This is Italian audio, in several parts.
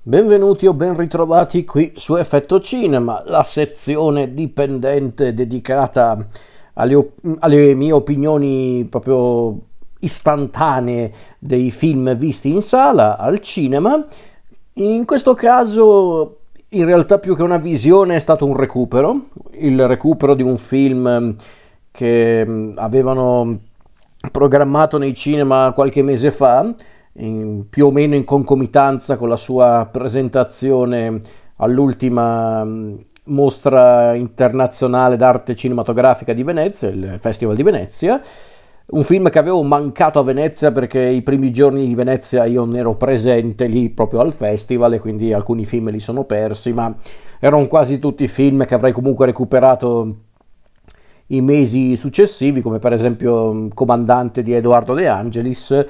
Benvenuti o ben ritrovati qui su Effetto Cinema, la sezione dipendente dedicata alle, op- alle, mie opinioni proprio istantanee dei film visti in sala, al cinema. In questo caso, in realtà più che una visione è stato un recupero, il recupero di un film che mm, avevano programmato nei cinema qualche mese fa in, più o meno in concomitanza con la sua presentazione all'ultima mm, mostra internazionale d'arte cinematografica di Venezia, il Festival di Venezia. Un film che avevo mancato a Venezia perché i primi giorni di Venezia io non ero presente lì proprio al festival e quindi alcuni film li sono persi, ma erano quasi tutti film che avrei comunque recuperato i mesi successivi, come per esempio mm, Comandante di Edoardo De Angelis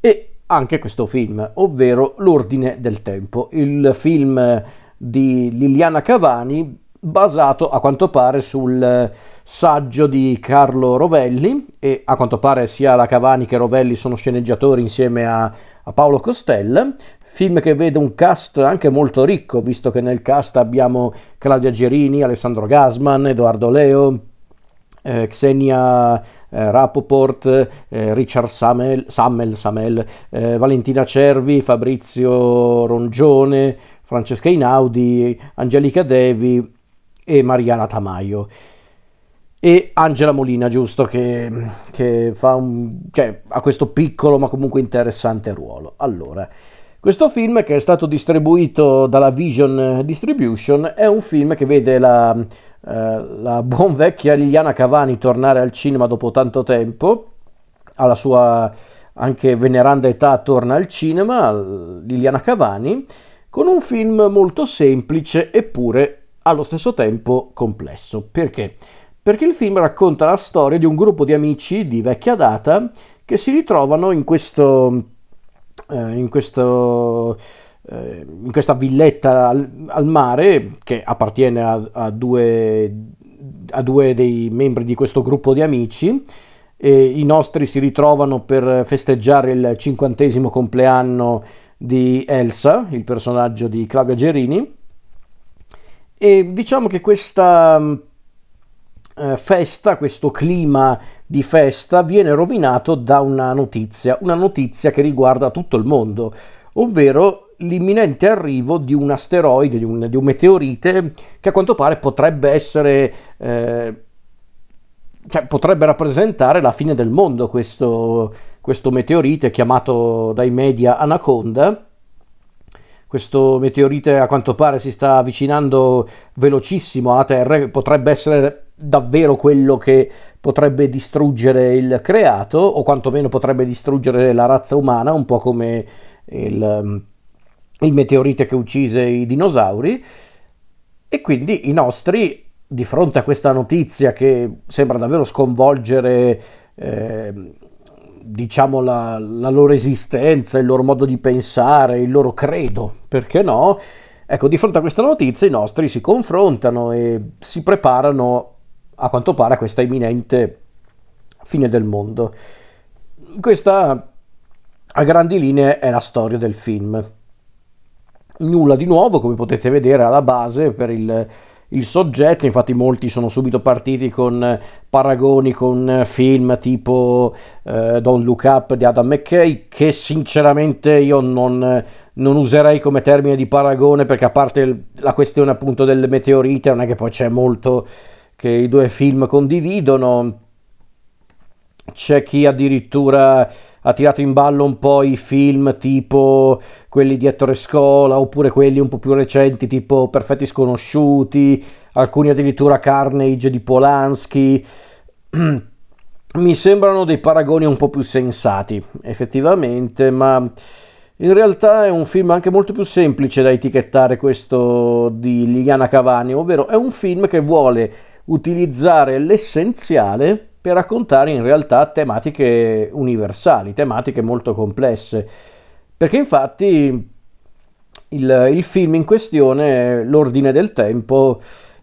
e anche questo film, ovvero L'Ordine del Tempo, il film di Liliana Cavani basato a quanto pare sul saggio di Carlo Rovelli e a quanto pare sia la Cavani che Rovelli sono sceneggiatori insieme a, a Paolo Costella, film che vede un cast anche molto ricco, visto che nel cast abbiamo Claudia Gerini, Alessandro Gasman, Edoardo Leo, eh, Xenia eh, Rapoport, eh, Richard Samel, Sammel, Samel eh, Valentina Cervi, Fabrizio Rongione, Francesca Inaudi, Angelica Devi e Mariana Tamaio. E Angela Molina, giusto, che, che fa un, cioè, ha questo piccolo ma comunque interessante ruolo. Allora, questo film che è stato distribuito dalla Vision Distribution è un film che vede la, eh, la buon vecchia Liliana Cavani tornare al cinema dopo tanto tempo, alla sua anche veneranda età torna al cinema, Liliana Cavani, con un film molto semplice eppure allo stesso tempo complesso. Perché? Perché il film racconta la storia di un gruppo di amici di vecchia data che si ritrovano in questo, eh, in questo eh, in questa villetta al, al, mare che appartiene a, a, due, a, due, dei membri di questo gruppo di amici. E I nostri si ritrovano per festeggiare il cinquantesimo compleanno di Elsa, il personaggio di Claudia Gerini. E diciamo che questa eh, festa, questo clima di festa viene rovinato da una notizia, una notizia che riguarda tutto il mondo, ovvero l'imminente arrivo di un asteroide, di un, di un, meteorite che a quanto pare potrebbe essere, eh, cioè potrebbe rappresentare la fine del mondo questo, questo meteorite chiamato dai media Anaconda. Questo meteorite a quanto pare si sta avvicinando velocissimo alla Terra e potrebbe essere davvero quello che potrebbe distruggere il creato o quantomeno potrebbe distruggere la razza umana, un po' come il il meteorite che uccise i dinosauri e quindi i nostri di fronte a questa notizia che sembra davvero sconvolgere eh, diciamo la, la, loro esistenza, il loro modo di pensare, il loro credo, perché no? Ecco, di fronte a questa notizia i nostri si confrontano e si preparano a quanto pare a questa imminente fine del mondo. Questa a grandi linee è la storia del film nulla di nuovo, come potete vedere alla base per il, il soggetto, infatti molti sono subito partiti con paragoni con film tipo eh, Don't Look Up di Adam McKay, che sinceramente io non, non, userei come termine di paragone perché a parte la questione appunto delle meteorite non è che poi c'è molto che i due film condividono, c'è chi addirittura ha tirato in ballo un po' i film tipo quelli di Ettore Scola oppure quelli un po' più recenti tipo Perfetti Sconosciuti, alcuni addirittura Carnage di Polanski. Mi sembrano dei paragoni un po' più sensati, effettivamente, ma in realtà è un film anche molto più semplice da etichettare questo di Liliana Cavani, ovvero è un film che vuole utilizzare l'essenziale per raccontare in realtà tematiche universali, tematiche molto complesse. Perché infatti il, il film in questione, L'ordine del tempo,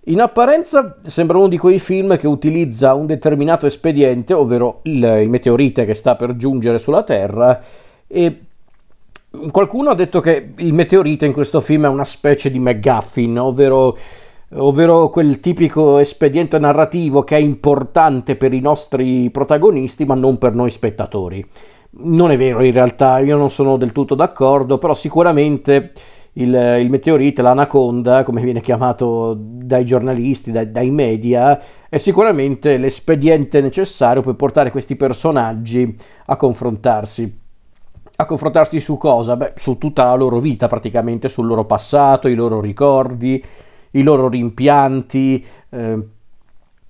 in apparenza sembra uno di quei film che utilizza un determinato espediente, ovvero il, il meteorite che sta per giungere sulla Terra, e qualcuno ha detto che il meteorite in questo film è una specie di McGuffin, ovvero, ovvero quel tipico espediente narrativo che è importante per i nostri protagonisti ma non per noi spettatori. Non è vero in realtà, io non sono del tutto d'accordo, però sicuramente il, il meteorite, l'anaconda, come viene chiamato dai giornalisti, dai, dai media, è sicuramente l'espediente necessario per portare questi personaggi a confrontarsi. A confrontarsi su cosa? Beh, su tutta la loro vita praticamente, sul loro passato, i loro ricordi, i loro rimpianti. Eh,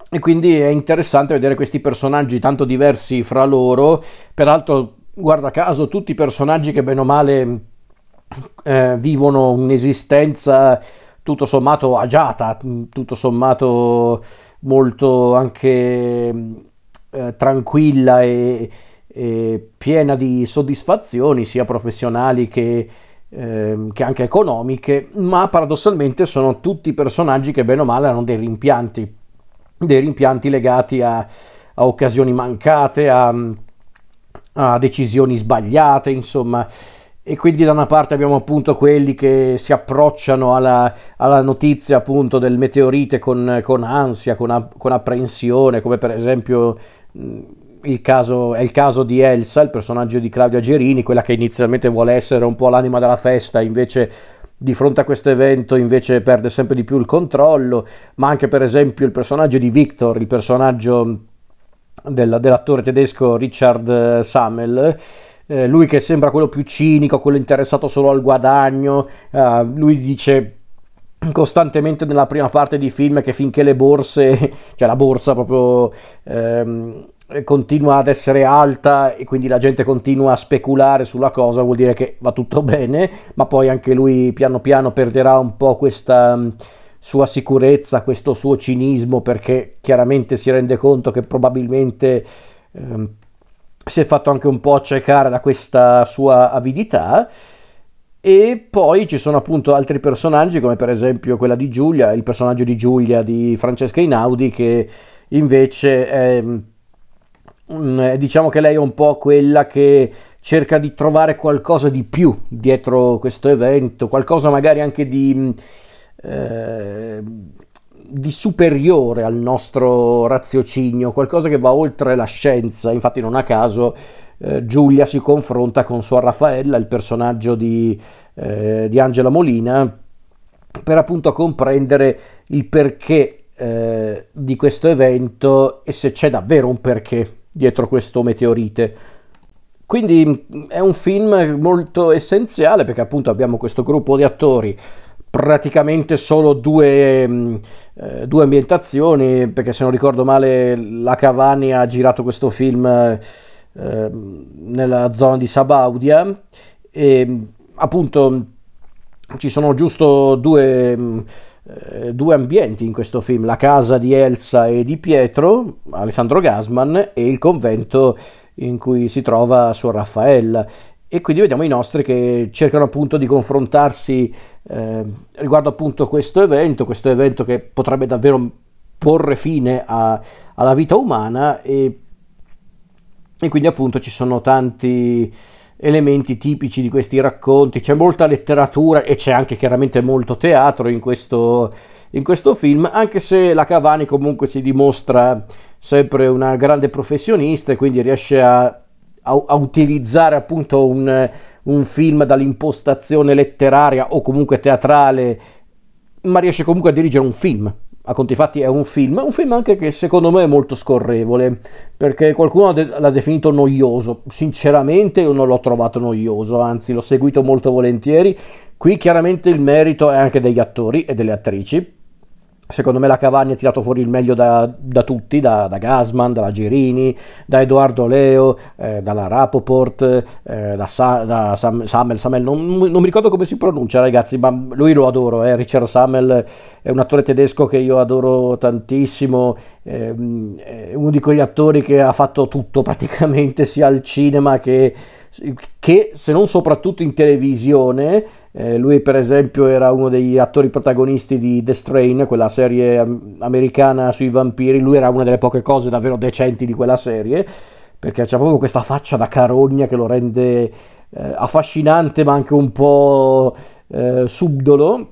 e quindi è interessante vedere questi personaggi tanto diversi fra loro. Peraltro, guarda caso, tutti i personaggi che bene o male eh, vivono un'esistenza tutto sommato agiata, tutto sommato molto anche eh, tranquilla e, e, piena di soddisfazioni sia professionali che, eh, che, anche economiche, ma paradossalmente sono tutti personaggi che bene o male hanno dei rimpianti, dei rimpianti legati a, a occasioni mancate, a, a decisioni sbagliate, insomma. E quindi da una parte abbiamo appunto quelli che si approcciano alla, alla notizia appunto del meteorite con, con ansia, con, con, apprensione, come per esempio il caso, è il caso di Elsa, il personaggio di Claudia Gerini, quella che inizialmente vuole essere un po' l'anima della festa, invece di fronte a questo evento invece perde sempre di più il controllo, ma anche per esempio il personaggio di Victor, il personaggio del, dell'attore tedesco Richard Sammel, eh, lui che sembra quello più cinico, quello interessato solo al guadagno, eh, lui dice costantemente nella prima parte di film che finché le borse, cioè la borsa proprio ehm, continua ad essere alta e quindi la gente continua a speculare sulla cosa, vuol dire che va tutto bene, ma poi anche lui piano piano perderà un po' questa mm, sua sicurezza, questo suo cinismo perché chiaramente si rende conto che probabilmente ehm, si è fatto anche un po' accecare da questa sua avidità. E poi ci sono appunto altri personaggi, come per esempio quella di Giulia, il personaggio di Giulia di Francesca Inaudi, che invece è, diciamo che lei è un po' quella che cerca di trovare qualcosa di più dietro questo evento, qualcosa magari anche di. Eh, di superiore al nostro raziocinio, qualcosa che va oltre la scienza. Infatti, non a caso, eh, Giulia si confronta con Suor Raffaella, il personaggio di, eh, di Angela Molina, per appunto comprendere il perché eh, di questo evento e se c'è davvero un perché dietro questo meteorite. Quindi è un film molto essenziale perché appunto abbiamo questo gruppo di attori praticamente solo due, mm, eh, due, ambientazioni, perché se non ricordo male la Cavani ha girato questo film eh, nella zona di Sabaudia e appunto ci sono giusto due, mm, eh, due ambienti in questo film, la casa di Elsa e di Pietro, Alessandro Gasman, e il convento in cui si trova Suor Raffaella. E quindi vediamo i nostri che cercano appunto di confrontarsi eh, riguardo appunto questo evento, questo evento che potrebbe davvero porre fine a, alla vita umana e, e quindi appunto ci sono tanti elementi tipici di questi racconti, c'è molta letteratura e c'è anche chiaramente molto teatro in questo, in questo film, anche se la Cavani comunque si dimostra sempre una grande professionista e quindi riesce a a, utilizzare appunto un, un film dall'impostazione letteraria o comunque teatrale, ma riesce comunque a dirigere un film. A conti fatti è un film, un film anche che secondo me è molto scorrevole, perché qualcuno l'ha definito noioso. Sinceramente io non l'ho trovato noioso, anzi l'ho seguito molto volentieri. Qui chiaramente il merito è anche degli attori e delle attrici, Secondo me la Cavani ha tirato fuori il meglio da, da tutti, da, da, Gasman, dalla Gerini, da Edoardo Leo, eh, dalla Rapoport, eh, da, Sa, da Sam, Samuel, Samuel non, non, mi ricordo come si pronuncia ragazzi, ma lui lo adoro, eh. Richard Samuel è un attore tedesco che io adoro tantissimo, ehm, è uno di quegli attori che ha fatto tutto praticamente, sia al cinema che che se non soprattutto in televisione, eh, lui per esempio era uno degli attori protagonisti di The Strain, quella serie americana sui vampiri, lui era una delle poche cose davvero decenti di quella serie, perché c'è proprio questa faccia da carogna che lo rende eh, affascinante ma anche un po' eh, subdolo.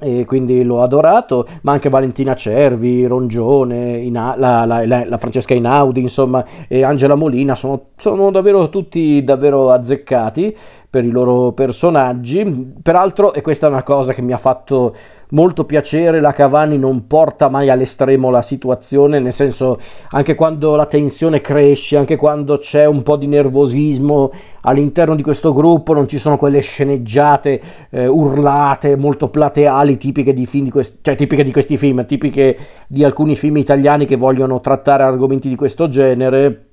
E quindi l'ho adorato, ma anche Valentina Cervi, Rongione, Ina, la, la, la, la, Francesca Inaudi, insomma, e Angela Molina sono, sono davvero tutti davvero azzeccati per i loro personaggi. Peraltro, e questa è una cosa che mi ha fatto molto piacere, la Cavani non porta mai all'estremo la situazione, nel senso anche quando la tensione cresce, anche quando c'è un po' di nervosismo all'interno di questo gruppo, non ci sono quelle sceneggiate eh, urlate, molto plateali, tipiche di, film di quest- cioè, tipiche di questi film, tipiche di alcuni film italiani che vogliono trattare argomenti di questo genere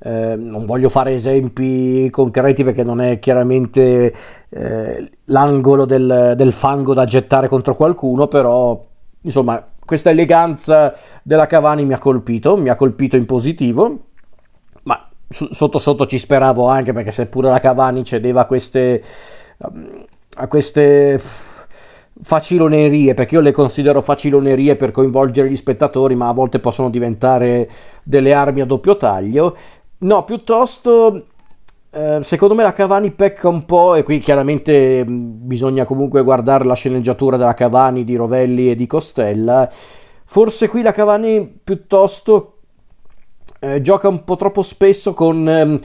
eh, non voglio fare esempi concreti perché non è chiaramente eh, l'angolo del, del, fango da gettare contro qualcuno, però insomma questa eleganza della Cavani mi ha colpito, mi ha colpito in positivo, ma sotto sotto ci speravo anche perché seppure la Cavani cedeva a queste, a queste facilonerie, perché io le considero facilonerie per coinvolgere gli spettatori, ma a volte possono diventare delle armi a doppio taglio. No, piuttosto eh, secondo me la Cavani pecca un po' e qui chiaramente bisogna comunque guardare la sceneggiatura della Cavani di Rovelli e di Costella. Forse qui la Cavani piuttosto eh, gioca un po' troppo spesso con eh,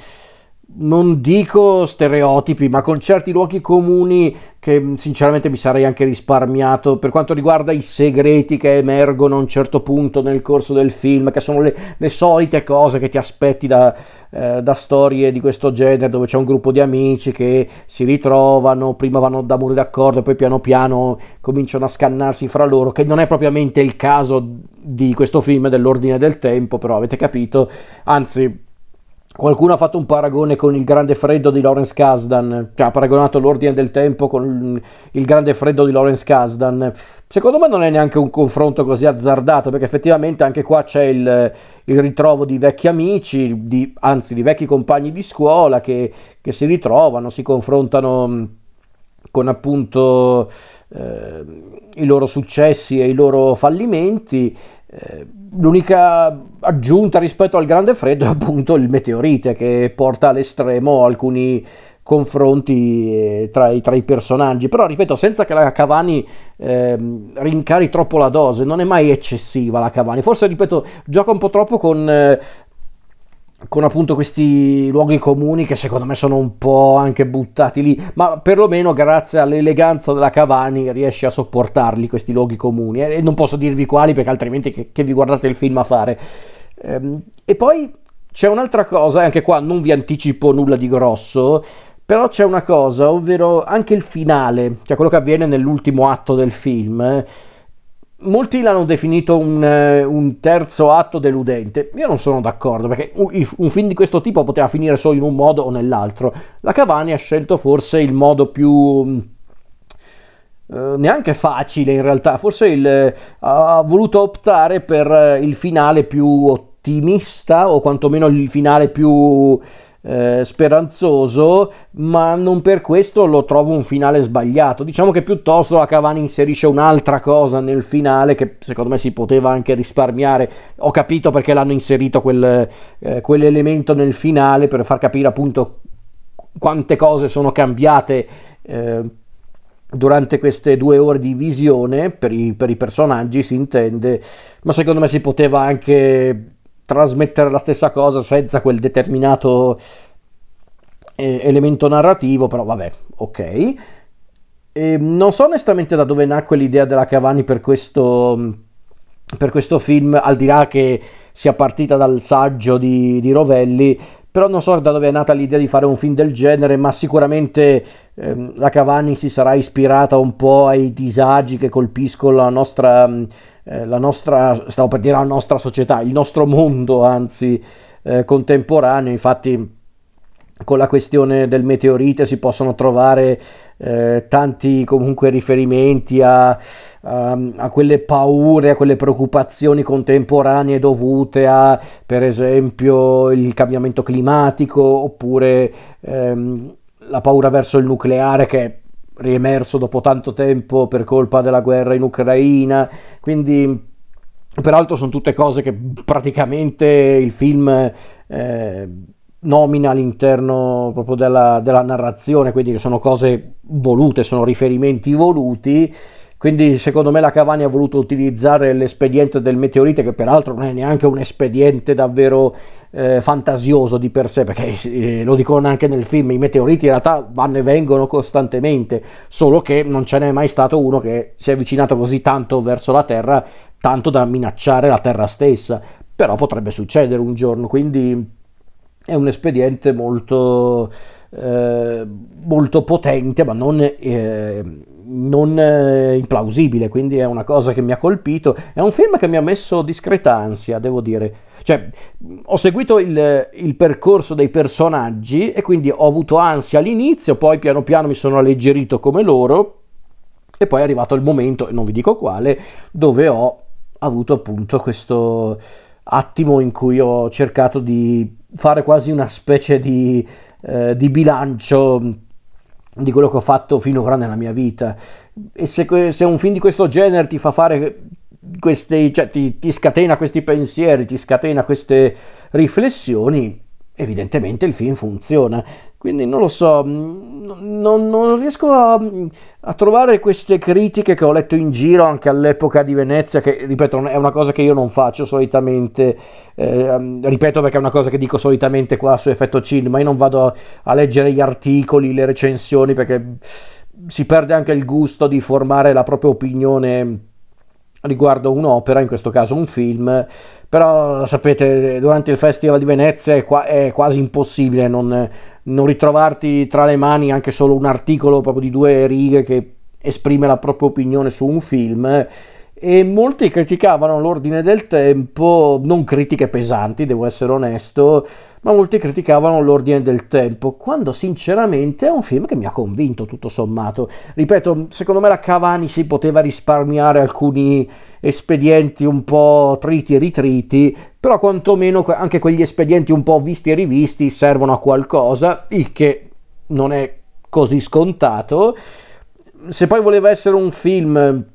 non dico stereotipi, ma con certi luoghi comuni che mm, sinceramente mi sarei anche risparmiato. Per quanto riguarda i segreti che emergono a un certo punto nel corso del film, che sono le, le solite cose che ti aspetti da, eh, da, storie di questo genere, dove c'è un gruppo di amici che si ritrovano, prima vanno da muri d'accordo, poi piano piano cominciano a scannarsi fra loro, che non è propriamente il caso di questo film dell'ordine del tempo, però avete capito, anzi Qualcuno ha fatto un paragone con il grande freddo di Lawrence Kasdan, cioè ha paragonato l'ordine del tempo con il grande freddo di Lawrence Kasdan. Secondo me non è neanche un confronto così azzardato, perché effettivamente anche qua c'è il, il ritrovo di vecchi amici, di, anzi di vecchi compagni di scuola che, che si ritrovano, si confrontano con appunto eh, i loro successi e i loro fallimenti eh, l'unica aggiunta rispetto al grande freddo è appunto il meteorite che porta all'estremo alcuni confronti eh, tra i, tra i personaggi. Però ripeto senza che la Cavani eh, rincari troppo la dose non è mai eccessiva la Cavani. Forse ripeto gioca un po' troppo con eh, con appunto questi luoghi comuni che secondo me sono un po' anche buttati lì, ma perlomeno grazie all'eleganza della Cavani riesce a sopportarli questi luoghi comuni e non posso dirvi quali perché altrimenti che, che vi guardate il film a fare. Ehm, e poi c'è un'altra cosa, anche qua non vi anticipo nulla di grosso, però c'è una cosa, ovvero anche il finale, cioè quello che avviene nell'ultimo atto del film molti l'hanno definito un, eh, un, terzo atto deludente. Io non sono d'accordo perché un, un, film di questo tipo poteva finire solo in un modo o nell'altro. La Cavani ha scelto forse il modo più. Uh, neanche facile in realtà, forse il, uh, ha voluto optare per il finale più ottimista o quantomeno il finale più eh, speranzoso, ma non per questo lo trovo un finale sbagliato. Diciamo che piuttosto la Cavani inserisce un'altra cosa nel finale che secondo me si poteva anche risparmiare. Ho capito perché l'hanno inserito quel, eh, quell'elemento nel finale per far capire appunto quante cose sono cambiate. Eh, durante queste due ore di visione per i, per i, personaggi si intende ma secondo me si poteva anche trasmettere la stessa cosa senza quel determinato eh, elemento narrativo, però vabbè, ok. E non so onestamente da dove nacque l'idea della Cavani per questo, per questo film, al di là che sia partita dal saggio di, di Rovelli, però non so da dove è nata l'idea di fare un film del genere, ma sicuramente ehm, la Cavani si sarà ispirata un po' ai disagi che colpiscono la nostra eh, la nostra, stavo per dire la nostra società, il nostro mondo anzi eh, contemporaneo, infatti con la questione del meteorite si possono trovare eh, tanti comunque riferimenti a, a, a, quelle paure, a quelle preoccupazioni contemporanee dovute a per esempio il cambiamento climatico oppure ehm, la paura verso il nucleare che riemerso dopo tanto tempo per colpa della guerra in Ucraina, quindi peraltro sono tutte cose che praticamente il film eh, nomina all'interno proprio della, della narrazione, quindi sono cose volute, sono riferimenti voluti. Quindi secondo me la Cavani ha voluto utilizzare l'espediente del meteorite, che peraltro non è neanche un espediente davvero eh, fantasioso di per sé, perché eh, lo dicono anche nel film, i meteoriti in realtà vanno e vengono costantemente, solo che non ce n'è mai stato uno che si è avvicinato così tanto verso la Terra, tanto da minacciare la Terra stessa. Però potrebbe succedere un giorno, quindi è un espediente molto, eh, molto potente, ma non... Eh, non eh, implausibile, quindi è una cosa che mi ha colpito. È un film che mi ha messo discreta ansia, devo dire. Cioè, ho seguito il, il, percorso dei personaggi e quindi ho avuto ansia all'inizio, poi piano piano mi sono alleggerito come loro e poi è arrivato il momento, non vi dico quale, dove ho avuto appunto questo attimo in cui ho cercato di fare quasi una specie di, eh, di bilancio di quello che ho fatto finora nella mia vita. E se, se un film di questo genere ti fa fare questi, cioè ti, ti scatena questi pensieri, ti scatena queste riflessioni, evidentemente il film funziona. Quindi non lo so, mm, non, non riesco a, a, trovare queste critiche che ho letto in giro anche all'epoca di Venezia, che ripeto è una cosa che io non faccio solitamente, eh, ripeto perché è una cosa che dico solitamente qua su Effetto Cinema, io non vado a, a leggere gli articoli, le recensioni perché si perde anche il gusto di formare la propria opinione riguardo un'opera, in questo caso un film, però sapete, durante il Festival di Venezia è, qua, è quasi impossibile non, non, ritrovarti tra le mani anche solo un articolo proprio di due righe che esprime la propria opinione su un film e molti criticavano l'ordine del tempo, non critiche pesanti, devo essere onesto, ma molti criticavano l'ordine del tempo, quando sinceramente è un film che mi ha convinto tutto sommato. Ripeto, secondo me la Cavani si poteva risparmiare alcuni espedienti un po' triti e ritriti, però quantomeno anche quegli espedienti un po' visti e rivisti servono a qualcosa, il che non è così scontato. Se poi voleva essere un film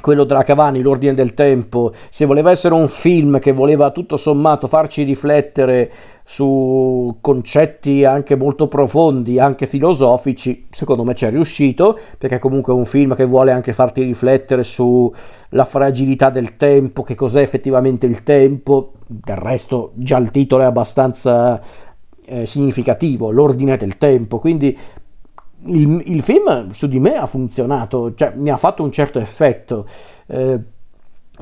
quello della Cavani, L'Ordine del Tempo, se voleva essere un film che voleva tutto sommato farci riflettere su concetti anche molto profondi, anche filosofici, secondo me ci è riuscito, perché comunque è un film che vuole anche farti riflettere sulla fragilità del tempo, che cos'è effettivamente il tempo, del resto già il titolo è abbastanza eh, significativo, L'Ordine del Tempo, quindi il, il, film su di me ha funzionato, cioè mi ha fatto un certo effetto. Eh,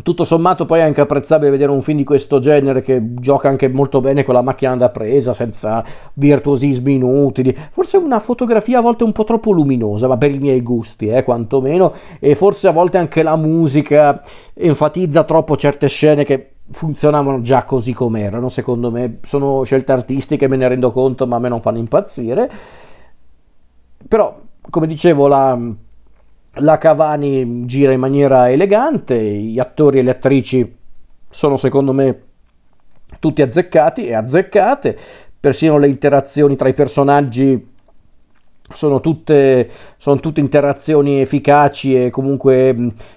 tutto sommato poi è anche apprezzabile vedere un film di questo genere che gioca anche molto bene con la macchina da presa, senza virtuosismi inutili. Forse una fotografia a volte un po' troppo luminosa, ma per i miei gusti, eh, quantomeno. E forse a volte anche la musica enfatizza troppo certe scene che funzionavano già così com'erano, secondo me. Sono scelte artistiche, me ne rendo conto, ma a me non fanno impazzire. Però, come dicevo, la, la Cavani gira in maniera elegante, gli attori e le attrici sono secondo me tutti azzeccati e azzeccate, persino le interazioni tra i personaggi sono tutte, sono tutte interazioni efficaci e comunque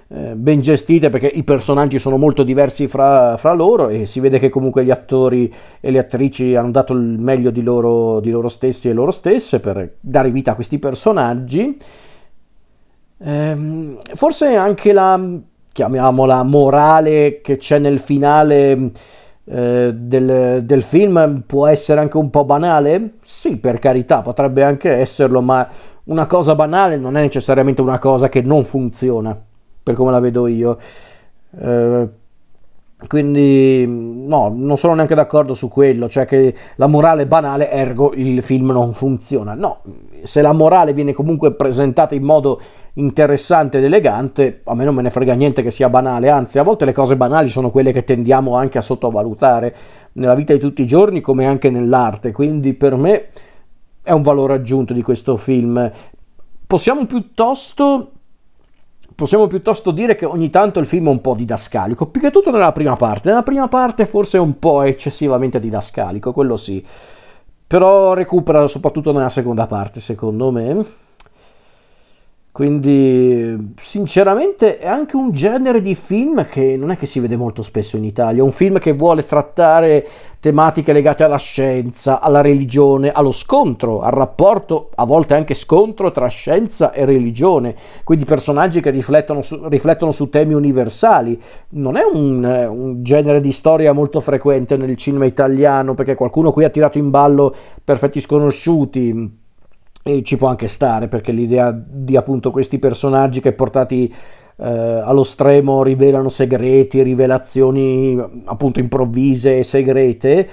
eh, ben gestite perché i personaggi sono molto diversi fra, fra, loro e si vede che comunque gli attori e le attrici hanno dato il meglio di loro, di loro stessi e loro stesse per dare vita a questi personaggi. Ehm, forse anche la, chiamiamola, morale che c'è nel finale eh, del, del, film può essere anche un po' banale? Sì, per carità, potrebbe anche esserlo, ma una cosa banale non è necessariamente una cosa che non funziona, per come la vedo io. Eh, quindi no, non sono neanche d'accordo su quello, cioè che la morale è banale, ergo il film non funziona. No, se la morale viene comunque presentata in modo interessante ed elegante, a me non me ne frega niente che sia banale, anzi a volte le cose banali sono quelle che tendiamo anche a sottovalutare nella vita di tutti i giorni come anche nell'arte, quindi per me è un valore aggiunto di questo film. Possiamo piuttosto possiamo piuttosto dire che ogni tanto il film è un po' didascalico, più che tutto nella prima parte. Nella prima parte forse è un po' eccessivamente didascalico, quello sì. Però recupera soprattutto nella seconda parte, secondo me. Quindi, sinceramente, è anche un genere di film che non è che si vede molto spesso in Italia. Un film che vuole trattare tematiche legate alla scienza, alla religione, allo scontro, al rapporto, a volte anche scontro tra scienza e religione. Quindi personaggi che riflettono su, riflettono su temi universali. Non è un, un genere di storia molto frequente nel cinema italiano, perché qualcuno qui ha tirato in ballo perfetti sconosciuti e ci può anche stare perché l'idea di appunto questi personaggi che portati eh, allo stremo rivelano segreti, rivelazioni appunto improvvise e segrete.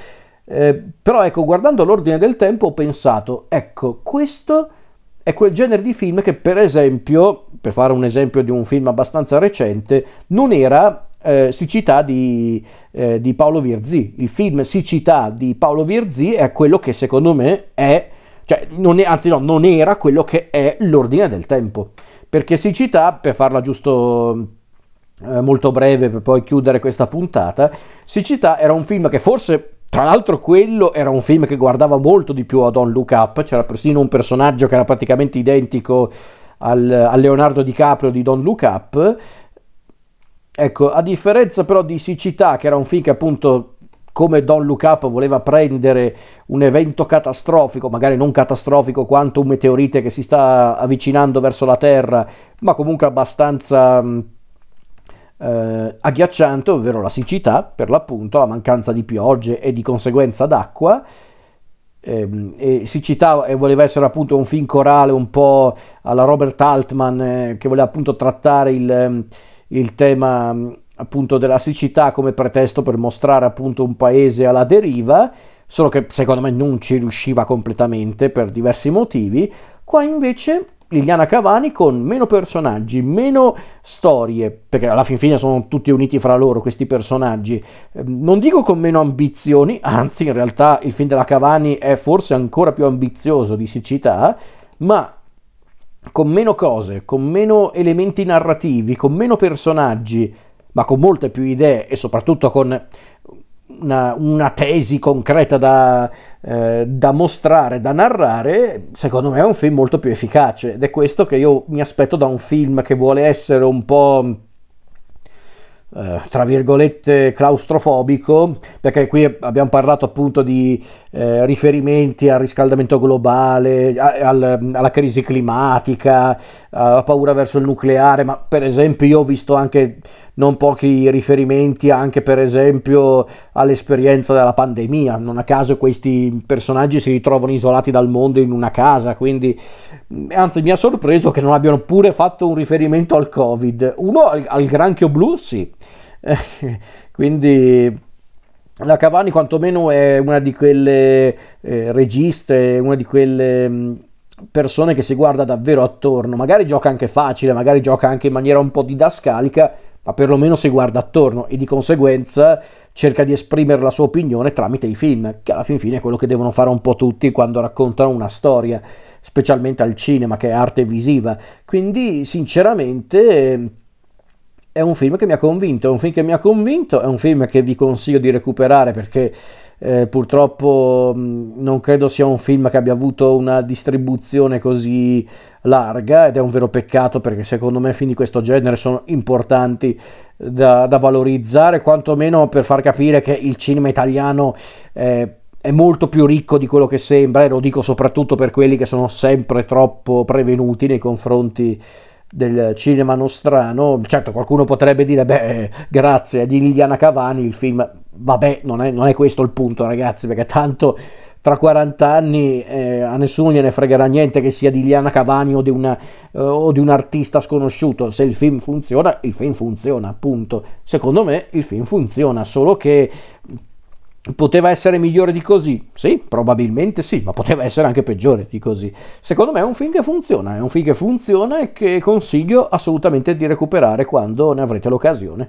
Eh, però ecco, guardando l'ordine del tempo ho pensato, ecco, questo è quel genere di film che per esempio, per fare un esempio di un film abbastanza recente, non era eh, Siccità di, eh, di Paolo Virzì. Il film Siccità di Paolo Virzì è quello che secondo me è cioè, è, anzi no, non era quello che è l'ordine del tempo. Perché siccità, per farla giusto eh, molto breve per poi chiudere questa puntata, Siccità era un film che forse tra l'altro quello era un film che guardava molto di più a Don't Look Up, c'era persino un personaggio che era praticamente identico al, a Leonardo DiCaprio di Don't Look Up. Ecco, a differenza però di Siccità, che era un film che appunto come Don Up voleva prendere un evento catastrofico, magari non catastrofico quanto un meteorite che si sta avvicinando verso la Terra, ma comunque abbastanza mm, eh, agghiacciante, ovvero la siccità, per l'appunto, la mancanza di piogge e di conseguenza d'acqua. Eh, e siccità e voleva essere appunto un film corale un po' alla Robert Altman eh, che voleva appunto trattare il, il tema mm, appunto della siccità come pretesto per mostrare appunto un paese alla deriva, solo che secondo me non ci riusciva completamente per diversi motivi. Qua invece Liliana Cavani con meno personaggi, meno storie, perché alla fin fine sono tutti uniti fra loro questi personaggi. Ehm, non dico con meno ambizioni, anzi in realtà il film della Cavani è forse ancora più ambizioso di siccità, ma con meno cose, con meno elementi narrativi, con meno personaggi, ma con molte più idee e soprattutto con una, una tesi concreta da, eh, da, mostrare, da narrare, secondo me è un film molto più efficace. Ed è questo che io mi aspetto da un film che vuole essere un po' eh, tra virgolette claustrofobico, perché qui abbiamo parlato appunto di eh, riferimenti al riscaldamento globale, a, al, alla crisi climatica, alla paura verso il nucleare, ma per esempio io ho visto anche non pochi riferimenti anche per esempio all'esperienza della pandemia, non a caso questi personaggi si ritrovano isolati dal mondo in una casa, quindi anzi mi ha sorpreso che non abbiano pure fatto un riferimento al Covid, uno al, al granchio blu sì, quindi la Cavani quantomeno è una di quelle eh, registe, una di quelle mh, persone che si guarda davvero attorno, magari gioca anche facile, magari gioca anche in maniera un po' didascalica, ma perlomeno si guarda attorno e di conseguenza cerca di esprimere la sua opinione tramite i film, che alla fin fine è quello che devono fare un po' tutti quando raccontano una storia, specialmente al cinema che è arte visiva. Quindi sinceramente è un film che mi ha convinto, è un film che mi ha convinto, è un film che vi consiglio di recuperare perché eh, purtroppo mh, non credo sia un film che abbia avuto una distribuzione così larga ed è un vero peccato perché secondo me film di questo genere sono importanti da, da valorizzare, quantomeno per far capire che il cinema italiano eh, è molto più ricco di quello che sembra e lo dico soprattutto per quelli che sono sempre troppo prevenuti nei confronti del cinema nostrano. Certo, qualcuno potrebbe dire, beh, grazie a Liliana Cavani il film, vabbè, non è, non è questo il punto ragazzi, perché tanto tra 40 anni eh, a nessuno gliene fregherà niente che sia di Liliana Cavani o di, una, eh, o di un artista sconosciuto. Se il film funziona, il film funziona, appunto. Secondo me il film funziona, solo che Poteva essere migliore di così? Sì, probabilmente sì, ma poteva essere anche peggiore di così. Secondo me è un film che funziona, è un film che funziona e che consiglio assolutamente di recuperare quando ne avrete l'occasione.